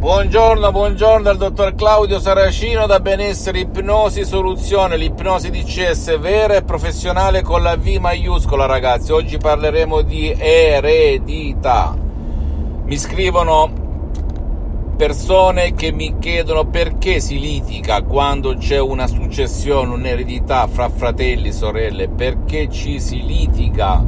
Buongiorno, buongiorno dal dottor Claudio Saracino da Benessere Ipnosi Soluzione, l'ipnosi DCS vera e professionale con la V maiuscola ragazzi. Oggi parleremo di eredità. Mi scrivono persone che mi chiedono perché si litiga quando c'è una successione, un'eredità fra fratelli e sorelle, perché ci si litiga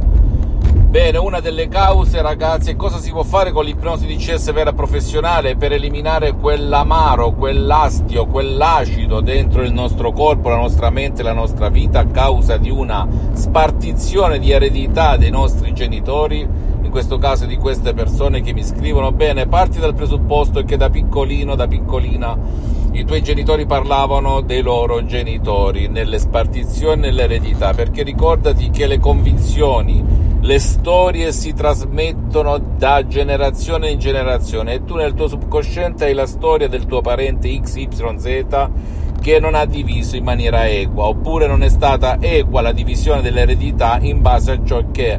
Bene, una delle cause, ragazzi, è cosa si può fare con l'ipnosi di CS vera professionale per eliminare quell'amaro, quell'astio, quell'acido dentro il nostro corpo, la nostra mente, la nostra vita a causa di una spartizione di eredità dei nostri genitori, in questo caso di queste persone che mi scrivono. Bene, parti dal presupposto che da piccolino, da piccolina, i tuoi genitori parlavano dei loro genitori nelle spartizioni e nell'eredità, perché ricordati che le convinzioni le storie si trasmettono da generazione in generazione e tu nel tuo subconsciente hai la storia del tuo parente XYZ che non ha diviso in maniera equa, oppure non è stata equa la divisione dell'eredità in base a ciò che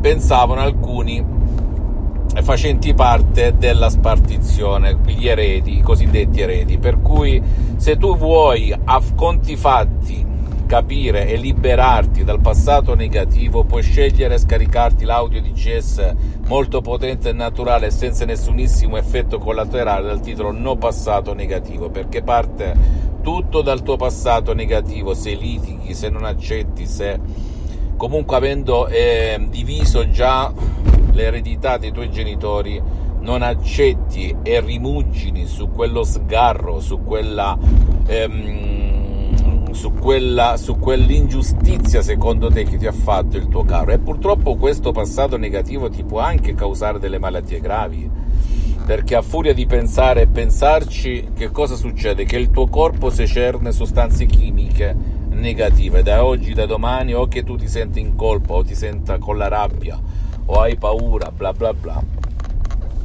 pensavano alcuni facenti parte della spartizione, gli eredi, i cosiddetti eredi. Per cui se tu vuoi a conti fatti capire e liberarti dal passato negativo, puoi scegliere e scaricarti l'audio DCS molto potente e naturale senza nessunissimo effetto collaterale dal titolo No passato negativo, perché parte tutto dal tuo passato negativo, se litighi, se non accetti, se comunque avendo eh, diviso già l'eredità dei tuoi genitori non accetti e rimugini su quello sgarro, su quella ehm, su, quella, su quell'ingiustizia secondo te che ti ha fatto il tuo caro? E purtroppo questo passato negativo ti può anche causare delle malattie gravi. Perché a furia di pensare e pensarci che cosa succede? Che il tuo corpo secerne sostanze chimiche negative. Da oggi, da domani o che tu ti senti in colpa o ti senta con la rabbia o hai paura bla bla bla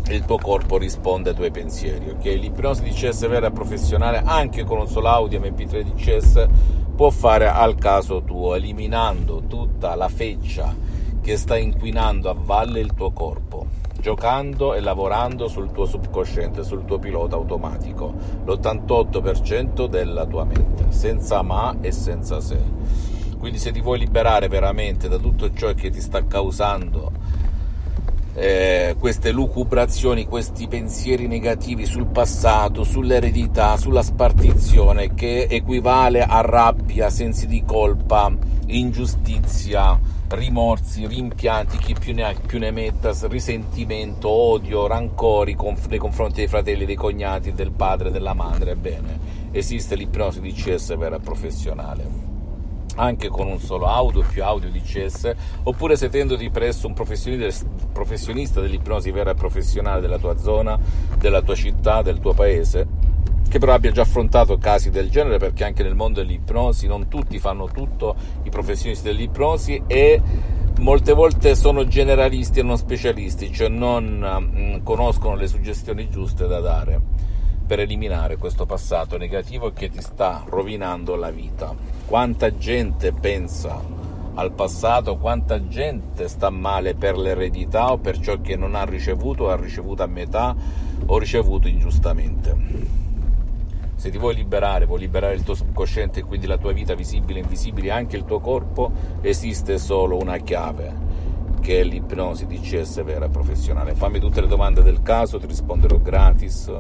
il tuo corpo risponde ai tuoi pensieri. Ok? L'ipnosi di CS vera e professionale, anche con un solo audio MP3 di CS, può fare al caso tuo, eliminando tutta la feccia che sta inquinando a valle il tuo corpo, giocando e lavorando sul tuo subconsciente, sul tuo pilota automatico, l'88% della tua mente, senza ma e senza se. Quindi se ti vuoi liberare veramente da tutto ciò che ti sta causando eh, queste lucubrazioni, questi pensieri negativi sul passato, sull'eredità, sulla spartizione, che equivale a rabbia, sensi di colpa, ingiustizia, rimorsi, rimpianti, chi più ne ha più ne metta, risentimento, odio, rancori conf- nei confronti dei fratelli, dei cognati, del padre, della madre. Ebbene, esiste l'ipnosi di CS vera professionale anche con un solo audio, più audio di oppure sedendoti presso un professionista dell'ipnosi vera e professionale della tua zona, della tua città, del tuo paese, che però abbia già affrontato casi del genere, perché anche nel mondo dell'ipnosi non tutti fanno tutto, i professionisti dell'ipnosi, e molte volte sono generalisti e non specialisti, cioè non mm, conoscono le suggestioni giuste da dare per eliminare questo passato negativo che ti sta rovinando la vita. Quanta gente pensa al passato, quanta gente sta male per l'eredità o per ciò che non ha ricevuto o ha ricevuto a metà o ricevuto ingiustamente. Se ti vuoi liberare, vuoi liberare il tuo subconsciente e quindi la tua vita visibile e invisibile, anche il tuo corpo, esiste solo una chiave è l'ipnosi DCS vera professionale. Fammi tutte le domande del caso, ti risponderò gratis.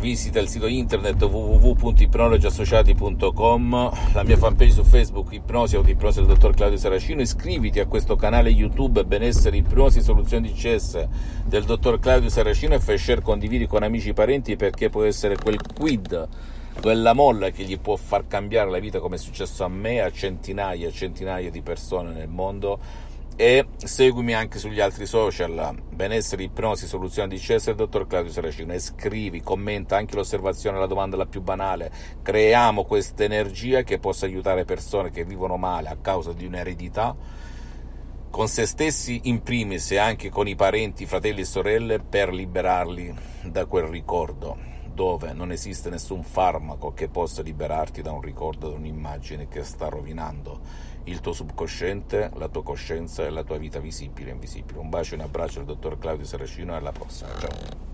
Visita il sito internet www.ipnologiassociati.com, la mia fanpage su Facebook Ipnosi Autoipnosi del dottor Claudio Saracino, iscriviti a questo canale YouTube Benessere Ipnosi Soluzioni DCS del dottor Claudio Saracino e fai share, condividi con amici e parenti perché può essere quel quid quella molla che gli può far cambiare la vita come è successo a me, a centinaia e centinaia di persone nel mondo. E seguimi anche sugli altri social. Benessere, ipnosi, soluzione di Cesare, dottor Claudio Saracino. E scrivi, commenta anche l'osservazione, la domanda la più banale. Creiamo questa energia che possa aiutare persone che vivono male a causa di un'eredità. Con se stessi in primis e anche con i parenti, fratelli e sorelle per liberarli da quel ricordo dove non esiste nessun farmaco che possa liberarti da un ricordo, da un'immagine che sta rovinando il tuo subconsciente, la tua coscienza e la tua vita visibile e invisibile. Un bacio e un abbraccio dal dottor Claudio Saracino e alla prossima. Ciao.